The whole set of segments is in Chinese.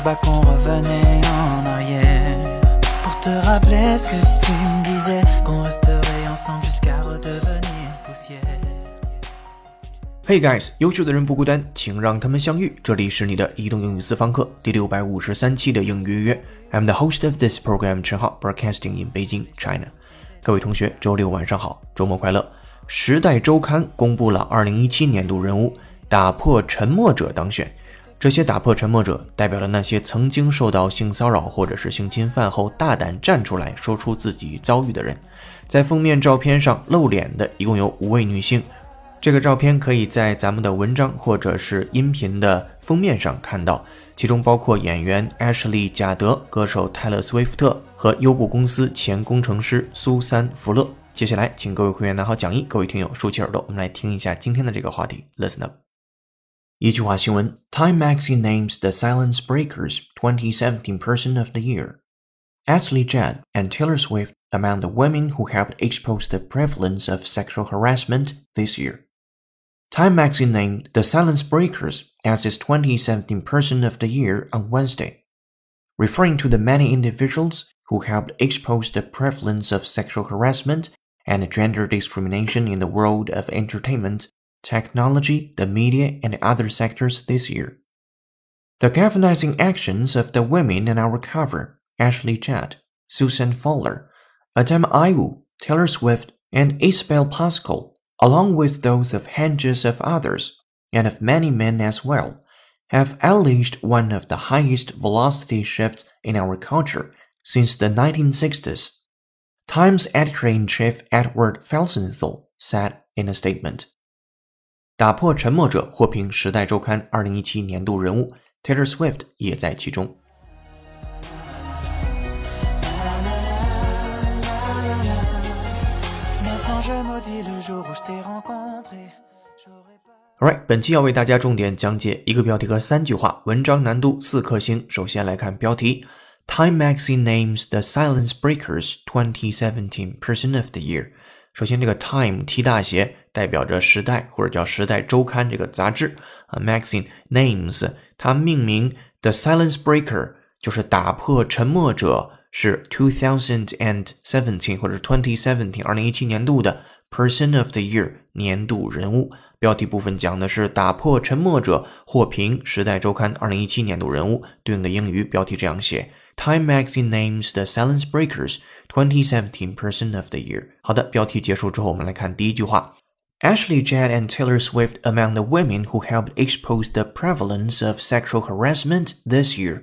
flashback, on revenait en arrière. Pour te rappeler ce que tu me disais, qu'on resterait ensemble jusqu'à redevenir poussière. Hey guys，优秀的人不孤单，请让他们相遇。这里是你的移动英语私房课第六百五十三期的英语约约。I'm the host of this program，陈浩，broadcasting in Beijing, China。各位同学，周六晚上好，周末快乐。时代周刊公布了二零一七年度人物，打破沉默者当选。这些打破沉默者代表了那些曾经受到性骚扰或者是性侵犯后大胆站出来说出自己遭遇的人。在封面照片上露脸的一共有五位女性。这个照片可以在咱们的文章或者是音频的封面上看到，其中包括演员 Ashley 贾德、歌手泰勒·斯威夫特和优步公司前工程师苏珊·福勒。接下来，请各位会员拿好讲义，各位听友竖起耳朵，我们来听一下今天的这个话题。Listen up。Yichua Xinwen, Time Magazine names the Silence Breakers 2017 Person of the Year. Ashley Judd and Taylor Swift among the women who helped expose the prevalence of sexual harassment this year. Time Magazine named the Silence Breakers as its 2017 Person of the Year on Wednesday, referring to the many individuals who helped expose the prevalence of sexual harassment and gender discrimination in the world of entertainment technology, the media, and other sectors this year. The galvanizing actions of the women in our cover, Ashley Judd, Susan Fowler, Adam Iwu, Taylor Swift, and Isabel Pascal, along with those of hundreds of others, and of many men as well, have unleashed one of the highest velocity shifts in our culture since the 1960s. Times editor-in-chief Edward Felsenthal said in a statement. 打破沉默者获评《时代周刊》二零一七年度人物，Taylor Swift 也在其中。Alright，本期要为大家重点讲解一个标题和三句话，文章难度四颗星。首先来看标题：Time Magazine names the Silence Breakers 2017 Person of the Year。首先，这个 Time T 大写代表着《时代》或者叫《时代周刊》这个杂志啊，Magazine names 它命名 The Silence Breaker 就是打破沉默者，是 two thousand and seventeen 或者 twenty seventeen 二零一七年度的 Person of the Year 年度人物。标题部分讲的是打破沉默者获评《时代周刊》二零一七年度人物，对应的英语标题这样写。Time Magazine names the Silence Breakers 2017 Person of the Year。好的，标题结束之后，我们来看第一句话。Ashley Judd and Taylor Swift among the women who helped expose the prevalence of sexual harassment this year。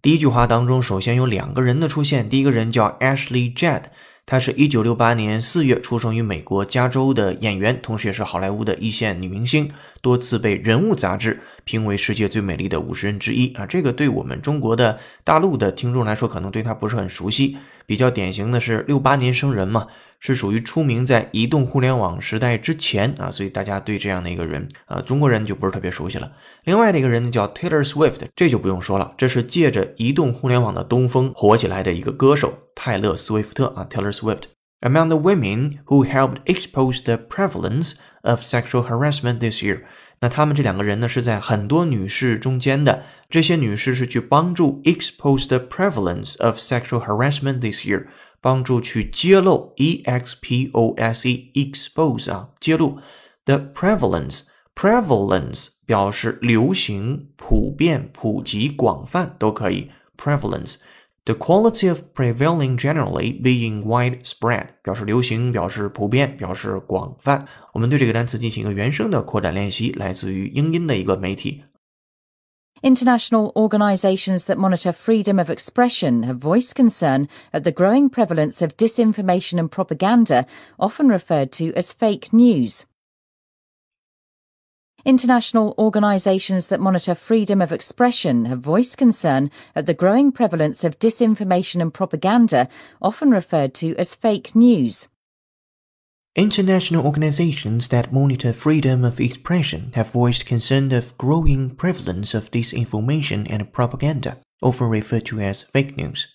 第一句话当中，首先有两个人的出现，第一个人叫 Ashley Judd。她是一九六八年四月出生于美国加州的演员，同时也是好莱坞的一线女明星，多次被《人物》杂志评为世界最美丽的五十人之一啊！这个对我们中国的大陆的听众来说，可能对她不是很熟悉。比较典型的是六八年生人嘛。是属于出名在移动互联网时代之前啊，所以大家对这样的一个人啊，中国人就不是特别熟悉了。另外的一个人呢叫 Taylor Swift，这就不用说了，这是借着移动互联网的东风火起来的一个歌手泰勒·斯威夫特啊，Taylor Swift。Among the women who helped expose the prevalence of sexual harassment this year，那他们这两个人呢是在很多女士中间的，这些女士是去帮助 expose the prevalence of sexual harassment this year。帮助去揭露，e x p o s e expose 啊，揭露 the prevalence prevalence 表示流行、普遍、普及、广泛都可以 prevalence。The quality of prevailing generally being widespread 表示流行，表示普遍，表示广泛。我们对这个单词进行一个原声的扩展练习，来自于英音的一个媒体 International organisations that monitor freedom of expression have voiced concern at the growing prevalence of disinformation and propaganda, often referred to as fake news. International organisations that monitor freedom of expression have voiced concern at the growing prevalence of disinformation and propaganda, often referred to as fake news. International organizations that monitor freedom of expression have voiced concern of growing prevalence of disinformation and propaganda, often referred to as fake news.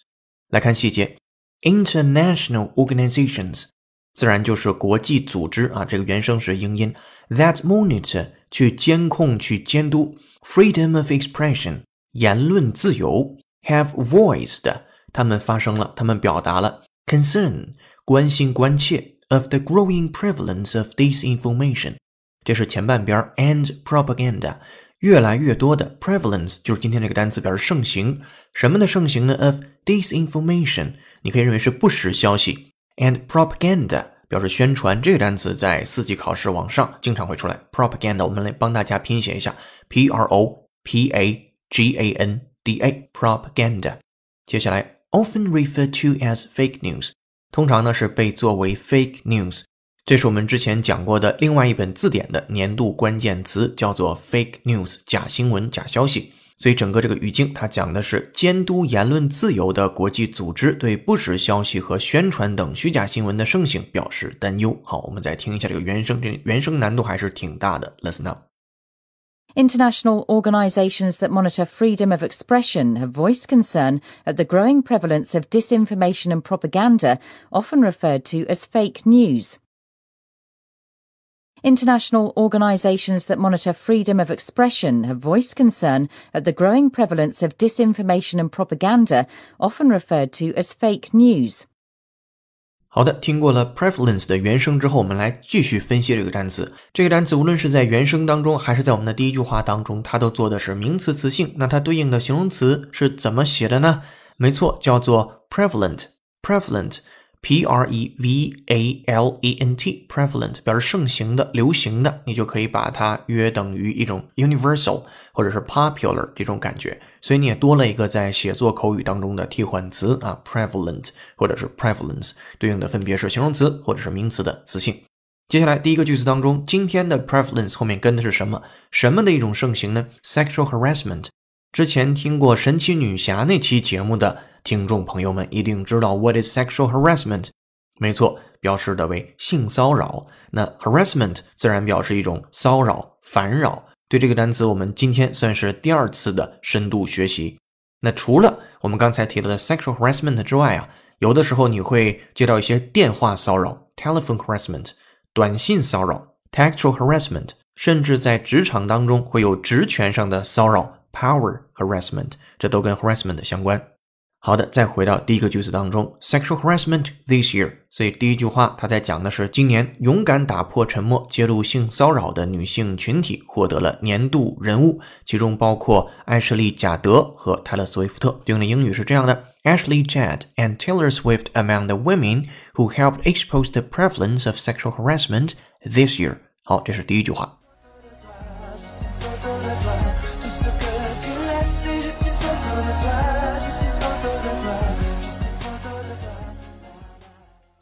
来看细节，international organizations 自然就是国际组织啊，这个原声是英音。That monitor 去监控、去监督 freedom of expression 言论自由，have voiced，他们发声了，他们表达了 concern，关心关切 of the growing prevalence of disinformation。这是前半边 and propaganda，越来越多的 prevalence 就是今天这个单词表示盛行，什么的盛行呢？of disinformation，你可以认为是不实消息，and propaganda 表示宣传。这个单词在四级考试往上经常会出来，propaganda 我们来帮大家拼写一下，p r o p a g a n d a propaganda。接下来 often referred to as fake news，通常呢是被作为 fake news。这是我们之前讲过的另外一本字典的年度关键词，叫做 fake news，假新闻、假消息。所以整个这个语境，它讲的是监督言论自由的国际组织对不实消息和宣传等虚假新闻的盛行表示担忧。好，我们再听一下这个原声，这原声难度还是挺大的。Listen up. International organisations that monitor freedom of expression have voiced concern at the growing prevalence of disinformation and propaganda, often referred to as fake news. International organisations that monitor freedom of expression have voiced concern at the growing prevalence of disinformation and propaganda, often referred to as fake news. 好的，听过了 prevalence 的原声之后，我们来继续分析这个单词。这个单词无论是在原声当中，还是在我们的第一句话当中，它都做的是名词词性。那它对应的形容词是怎么写的呢？没错，叫做 prevalent。prevalent P R E V A L E N T prevalent 表示盛行的、流行的，你就可以把它约等于一种 universal 或者是 popular 这种感觉。所以你也多了一个在写作口语当中的替换词啊，prevalent 或者是 prevalence 对应的分别是形容词或者是名词的词性。接下来第一个句子当中，今天的 prevalence 后面跟的是什么？什么的一种盛行呢？sexual harassment。之前听过神奇女侠那期节目的。听众朋友们一定知道 what is sexual harassment？没错，表示的为性骚扰。那 harassment 自然表示一种骚扰、烦扰。对这个单词，我们今天算是第二次的深度学习。那除了我们刚才提到的 sexual harassment 之外啊，有的时候你会接到一些电话骚扰 （telephone harassment）、短信骚扰 （textual harassment），甚至在职场当中会有职权上的骚扰 （power harassment），这都跟 harassment 相关。好的，再回到第一个句子当中，sexual harassment this year。所以第一句话，他在讲的是今年勇敢打破沉默、揭露性骚扰的女性群体获得了年度人物，其中包括艾什莉·贾德和泰勒·斯威夫特。对应的英语是这样的：Ashley Judd and Taylor Swift among the women who helped expose the prevalence of sexual harassment this year。好，这是第一句话。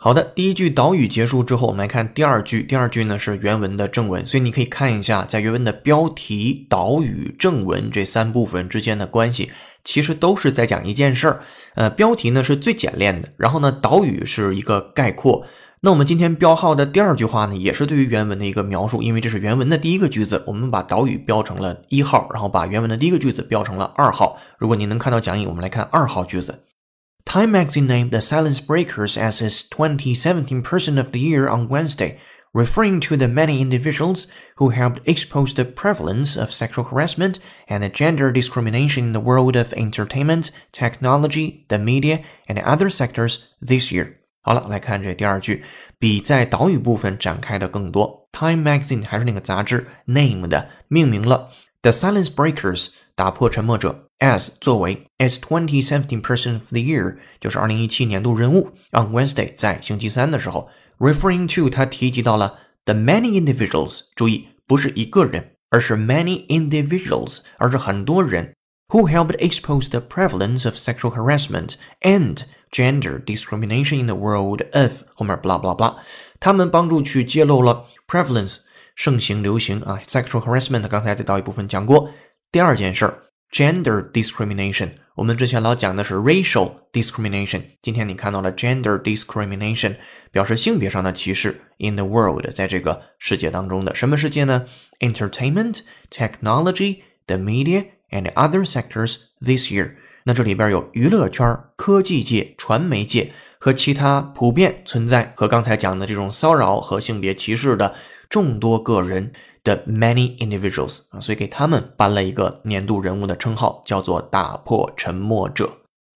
好的，第一句导语结束之后，我们来看第二句。第二句呢是原文的正文，所以你可以看一下，在原文的标题、导语、正文这三部分之间的关系，其实都是在讲一件事儿。呃，标题呢是最简练的，然后呢导语是一个概括。那我们今天标号的第二句话呢，也是对于原文的一个描述，因为这是原文的第一个句子，我们把导语标成了一号，然后把原文的第一个句子标成了二号。如果你能看到讲义，我们来看二号句子。Time magazine named the Silence Breakers as its 2017 Person of the Year on Wednesday, referring to the many individuals who helped expose the prevalence of sexual harassment and gender discrimination in the world of entertainment, technology, the media, and other sectors this year. 好了，来看这第二句，比在导语部分展开的更多。Time Magazine 还是那个杂志，named 命名了 The Silence Breakers 打破沉默者 as 作为 as 2017 Person of the Year 就是二零一七年度人物。On Wednesday 在星期三的时候，referring to 他提及到了 the many individuals，注意不是一个人，而是 many individuals，而是很多人 who helped expose the prevalence of sexual harassment and gender discrimination in the world of 后面 blah blah blah，他们帮助去揭露了 prevalence 盛行流行啊，sexual harassment 刚才在到一部分讲过。第二件事儿，gender discrimination，我们之前老讲的是 racial discrimination，今天你看到了 gender discrimination，表示性别上的歧视。In the world，在这个世界当中的什么世界呢？Entertainment, technology, the media and other sectors this year。那这里边有娱乐圈、科技界、传媒界和其他普遍存在和刚才讲的这种骚扰和性别歧视的众多个人。 the many individuals 啊，所以给他们颁了一个年度人物的称号，叫做打破沉默者。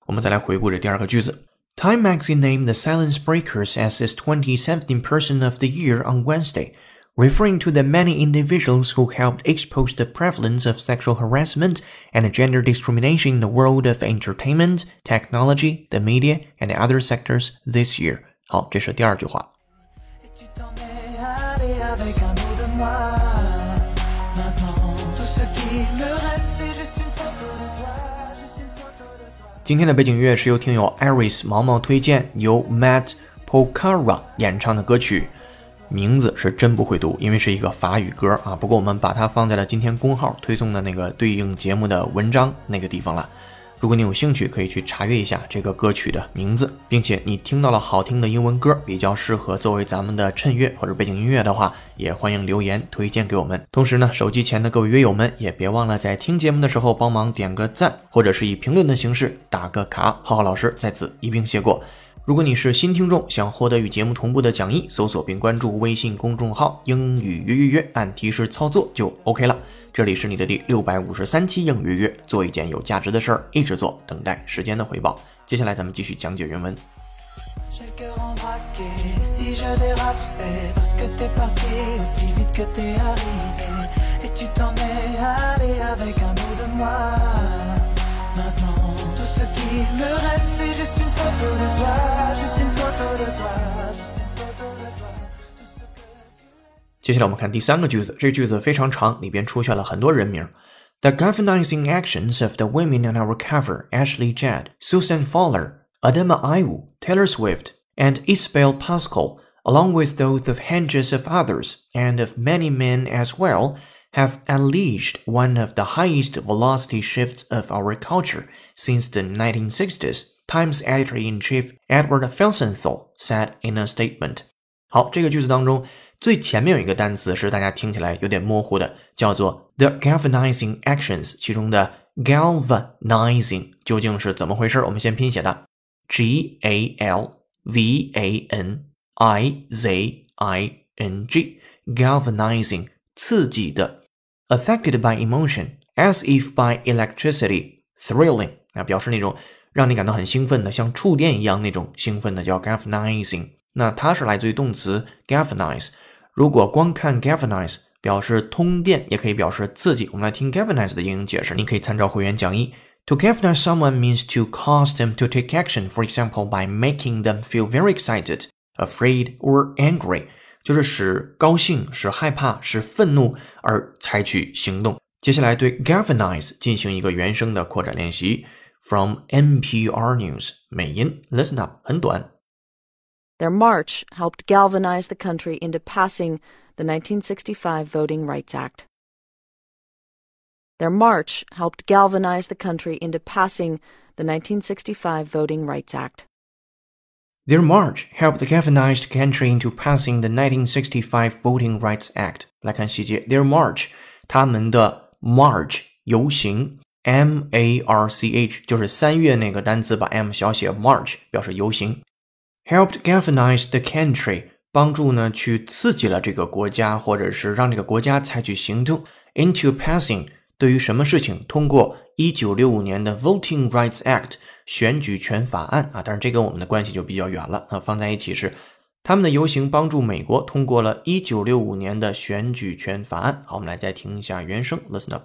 我们再来回顾这第二个句子。Time magazine named the Silence Breakers as its 2017 Person of the Year on Wednesday, referring to the many individuals who helped expose the prevalence of sexual harassment and gender discrimination in the world of entertainment, technology, the media, and other sectors this year. 好，这是第二句话。 今天的背景音乐是由听友 Iris 毛毛推荐，由 Matt Pokora 演唱的歌曲，名字是真不会读，因为是一个法语歌啊。不过我们把它放在了今天公号推送的那个对应节目的文章那个地方了。如果你有兴趣，可以去查阅一下这个歌曲的名字，并且你听到了好听的英文歌，比较适合作为咱们的衬乐或者背景音乐的话，也欢迎留言推荐给我们。同时呢，手机前的各位约友们也别忘了在听节目的时候帮忙点个赞，或者是以评论的形式打个卡。浩浩老师在此一并谢过。如果你是新听众，想获得与节目同步的讲义，搜索并关注微信公众号“英语约约约”，按提示操作就 OK 了。这里是你的第六百五十三期英语约约，做一件有价值的事儿，一直做，等待时间的回报。接下来咱们继续讲解原文。接下来我们看第三个句子，这个句子非常长，里边出现了很多人名。The galvanizing actions of the women on our cover, Ashley Judd, Susan Fowler, Adama Iwu, Taylor Swift, and Isabel Pascal, along with those of hundreds of others, and of many men as well, have unleashed one of the highest velocity shifts of our culture since the 1960s, Times editor-in-chief Edward Felsenthal said in a statement. 好，这个句子当中最前面有一个单词是大家听起来有点模糊的，叫做 the galvanizing actions，其中的 galvanizing 究竟是怎么回事？我们先拼写的 g a l v a n i z i n g，galvanizing 刺激的，affected by emotion，as if by electricity，thrilling 啊，表示那种让你感到很兴奋的，像触电一样那种兴奋的，叫 galvanizing。 那它是来自于动词 galvanize。如果光看 galvanize 表示通电，也可以表示刺激。我们来听 galvanize 的英英解释，你可以参照会员讲义。To galvanize someone means to cause them to take action, for example, by making them feel very excited, afraid, or angry，就是使高兴、使害怕、使愤怒而采取行动。接下来对 galvanize 进行一个原声的扩展练习。From NPR News，美音，Listen up，很短。Their march helped galvanize the country into passing the 1965 Voting Rights Act. Their march helped galvanize the country into passing the 1965 Voting Rights Act. Their march helped galvanize the country into passing the 1965 Voting Rights Act. 来看细节，Their march，他们的 march 游行，M A R C H 就是三月那个单词，把 M 小写，march 表示游行。 Helped galvanize the country，帮助呢去刺激了这个国家，或者是让这个国家采取行动。into passing 对于什么事情通过一九六五年的 Voting Rights Act 选举权法案啊，但是这跟我们的关系就比较远了啊，放在一起是他们的游行帮助美国通过了一九六五年的选举权法案。好，我们来再听一下原声，listen up。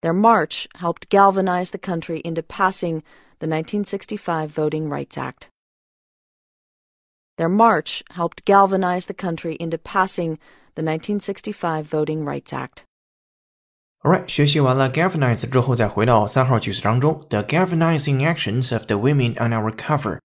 Their march helped galvanize the country into passing the 1965 Voting Rights Act. Their march helped galvanize the country into passing the 1965 Voting Rights Act. Alright，学习完了 galvanize 之后，再回到三号句子当中，the galvanizing actions of the women on our cover，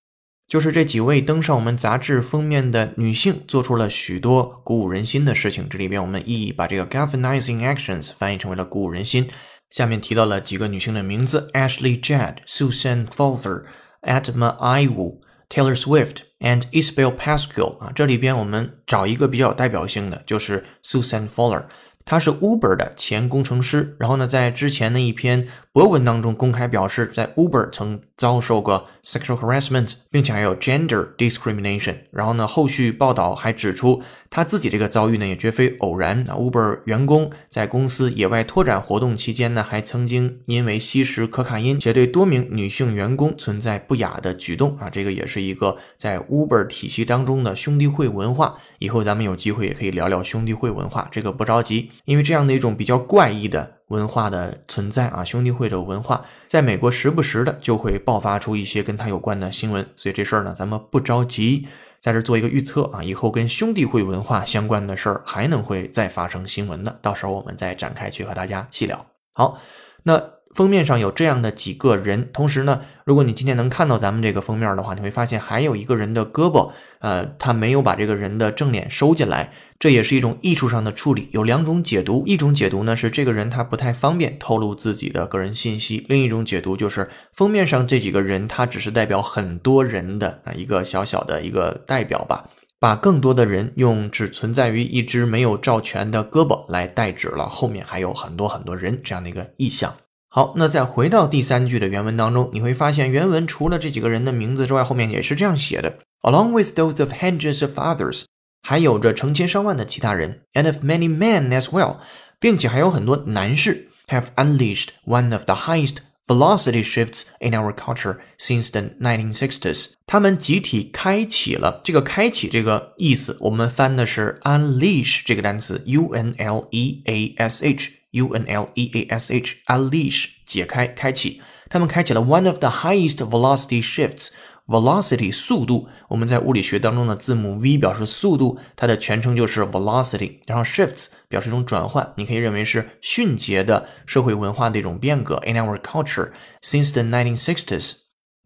就是这几位登上我们杂志封面的女性做出了许多鼓舞人心的事情。这里边我们意义把这个 galvanizing actions 翻译成为了鼓舞人心。下面提到了几个女性的名字：Ashley Judd、Susan Falter、Adma Iwu、 Taylor Swift。and Isabel Pasquel 啊，这里边我们找一个比较有代表性的，就是 Susan Fuller，她是 Uber 的前工程师，然后呢，在之前的一篇博文当中公开表示，在 Uber 曾遭受过 sexual harassment，并且还有 gender discrimination。然后呢，后续报道还指出，他自己这个遭遇呢，也绝非偶然。啊，Uber 员工在公司野外拓展活动期间呢，还曾经因为吸食可卡因且对多名女性员工存在不雅的举动啊，这个也是一个在 Uber 体系当中的兄弟会文化。以后咱们有机会也可以聊聊兄弟会文化，这个不着急，因为这样的一种比较怪异的文化的存在啊，兄弟会的文化在美国时不时的就会爆发出一些跟他有关的新闻，所以这事儿呢，咱们不着急。在这做一个预测啊，以后跟兄弟会文化相关的事儿还能会再发生新闻的，到时候我们再展开去和大家细聊。好，那封面上有这样的几个人，同时呢，如果你今天能看到咱们这个封面的话，你会发现还有一个人的胳膊，呃，他没有把这个人的正脸收进来。这也是一种艺术上的处理，有两种解读。一种解读呢是这个人他不太方便透露自己的个人信息；另一种解读就是封面上这几个人他只是代表很多人的啊一个小小的一个代表吧，把更多的人用只存在于一只没有照全的胳膊来代指了，后面还有很多很多人这样的一个意象。好，那再回到第三句的原文当中，你会发现原文除了这几个人的名字之外，后面也是这样写的：along with those of hundreds of others。还有着成千上万的其他人，and of many men as well，并且还有很多男士，have unleashed one of the highest velocity shifts in our culture since the 1960s。他们集体开启了这个“开启”这个意思，我们翻的是 unleash 这个单词，u n l e a s h，u n l e a s h，unleash 解开、开启。他们开启了 one of the highest velocity shifts。velocity 速度，我们在物理学当中的字母 v 表示速度，它的全称就是 velocity。然后 shifts 表示一种转换，你可以认为是迅捷的社会文化的一种变革。In our culture, since the 1960s,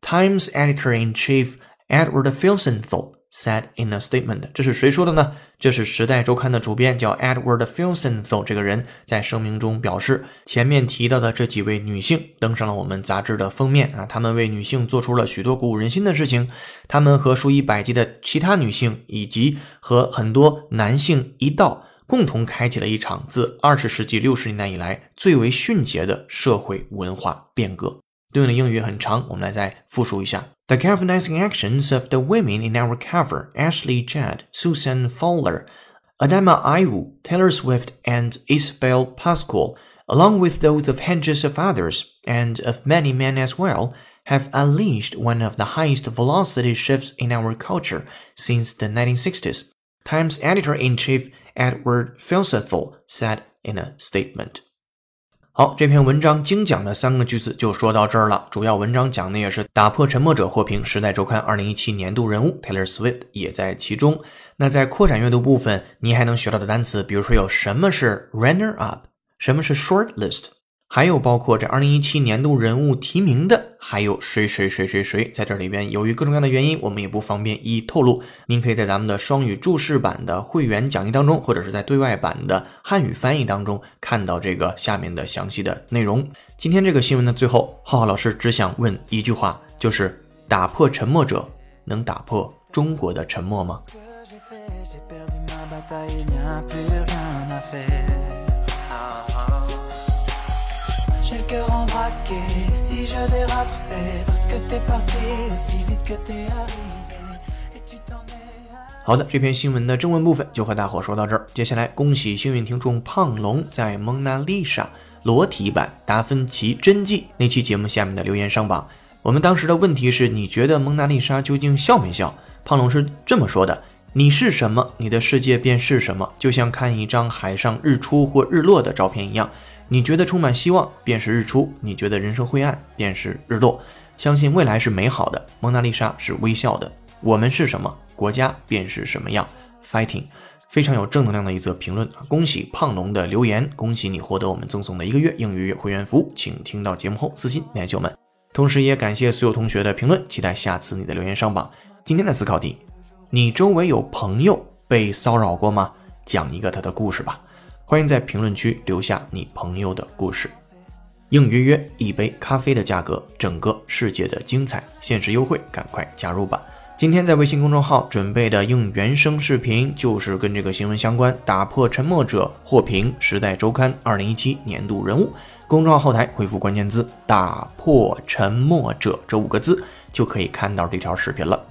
Times editor-in-chief Edward Felsenthal said in a statement，这是谁说的呢？这是《时代周刊》的主编叫 Edward Felsenthal，这个人在声明中表示，前面提到的这几位女性登上了我们杂志的封面啊，她们为女性做出了许多鼓舞人心的事情，她们和数以百计的其他女性以及和很多男性一道，共同开启了一场自二十世纪六十年代以来最为迅捷的社会文化变革。对应的英语很长，我们来再复述一下。The galvanizing actions of the women in our cover Ashley Judd, Susan Fowler, Adama Iwu, Taylor Swift, and Isabel Pascual, along with those of hundreds of others, and of many men as well, have unleashed one of the highest velocity shifts in our culture since the 1960s, Times editor in chief Edward Felsenthal said in a statement. 好，这篇文章精讲的三个句子就说到这儿了。主要文章讲的也是打破沉默者获评《时代周刊》二零一七年度人物 Taylor Swift 也在其中。那在扩展阅读部分，你还能学到的单词，比如说有什么是 runner up，什么是 short list。还有包括这二零一七年度人物提名的，还有谁谁谁谁谁，在这里边，由于各种各样的原因，我们也不方便一一透露。您可以在咱们的双语注释版的会员讲义当中，或者是在对外版的汉语翻译当中看到这个下面的详细的内容。今天这个新闻的最后，浩浩老师只想问一句话，就是打破沉默者能打破中国的沉默吗？好的，这篇新闻的正文部分就和大伙说到这儿。接下来，恭喜幸运听众胖龙在《蒙娜丽莎》裸体版达芬奇真迹那期节目下面的留言上榜。我们当时的问题是：你觉得蒙娜丽莎究竟笑没笑？胖龙是这么说的：“你是什么，你的世界便是什么，就像看一张海上日出或日落的照片一样。”你觉得充满希望，便是日出；你觉得人生灰暗，便是日落。相信未来是美好的，蒙娜丽莎是微笑的。我们是什么，国家便是什么样。Fighting，非常有正能量的一则评论！恭喜胖龙的留言，恭喜你获得我们赠送的一个月英语会员服务，请听到节目后私信联系我们。同时也感谢所有同学的评论，期待下次你的留言上榜。今天的思考题：你周围有朋友被骚扰过吗？讲一个他的故事吧。欢迎在评论区留下你朋友的故事。应约约一杯咖啡的价格，整个世界的精彩，限时优惠，赶快加入吧！今天在微信公众号准备的应原声视频，就是跟这个新闻相关。打破沉默者获评《时代周刊》二零一七年度人物。公众号后台回复关键字“打破沉默者”这五个字，就可以看到这条视频了。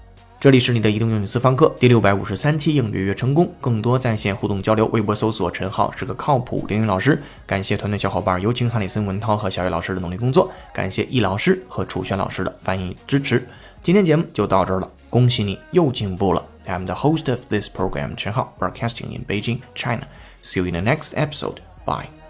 这里是你的移动英语私房课第六百五十三期，应约约成功。更多在线互动交流，微博搜索陈浩是个靠谱英语老师。感谢团队小伙伴，有请哈里森、文涛和小雨老师的努力工作。感谢易老师和楚轩老师的翻译支持。今天节目就到这儿了，恭喜你又进步了。I'm the host of this program, Chen Hao, broadcasting in Beijing, China. See you in the next episode. Bye.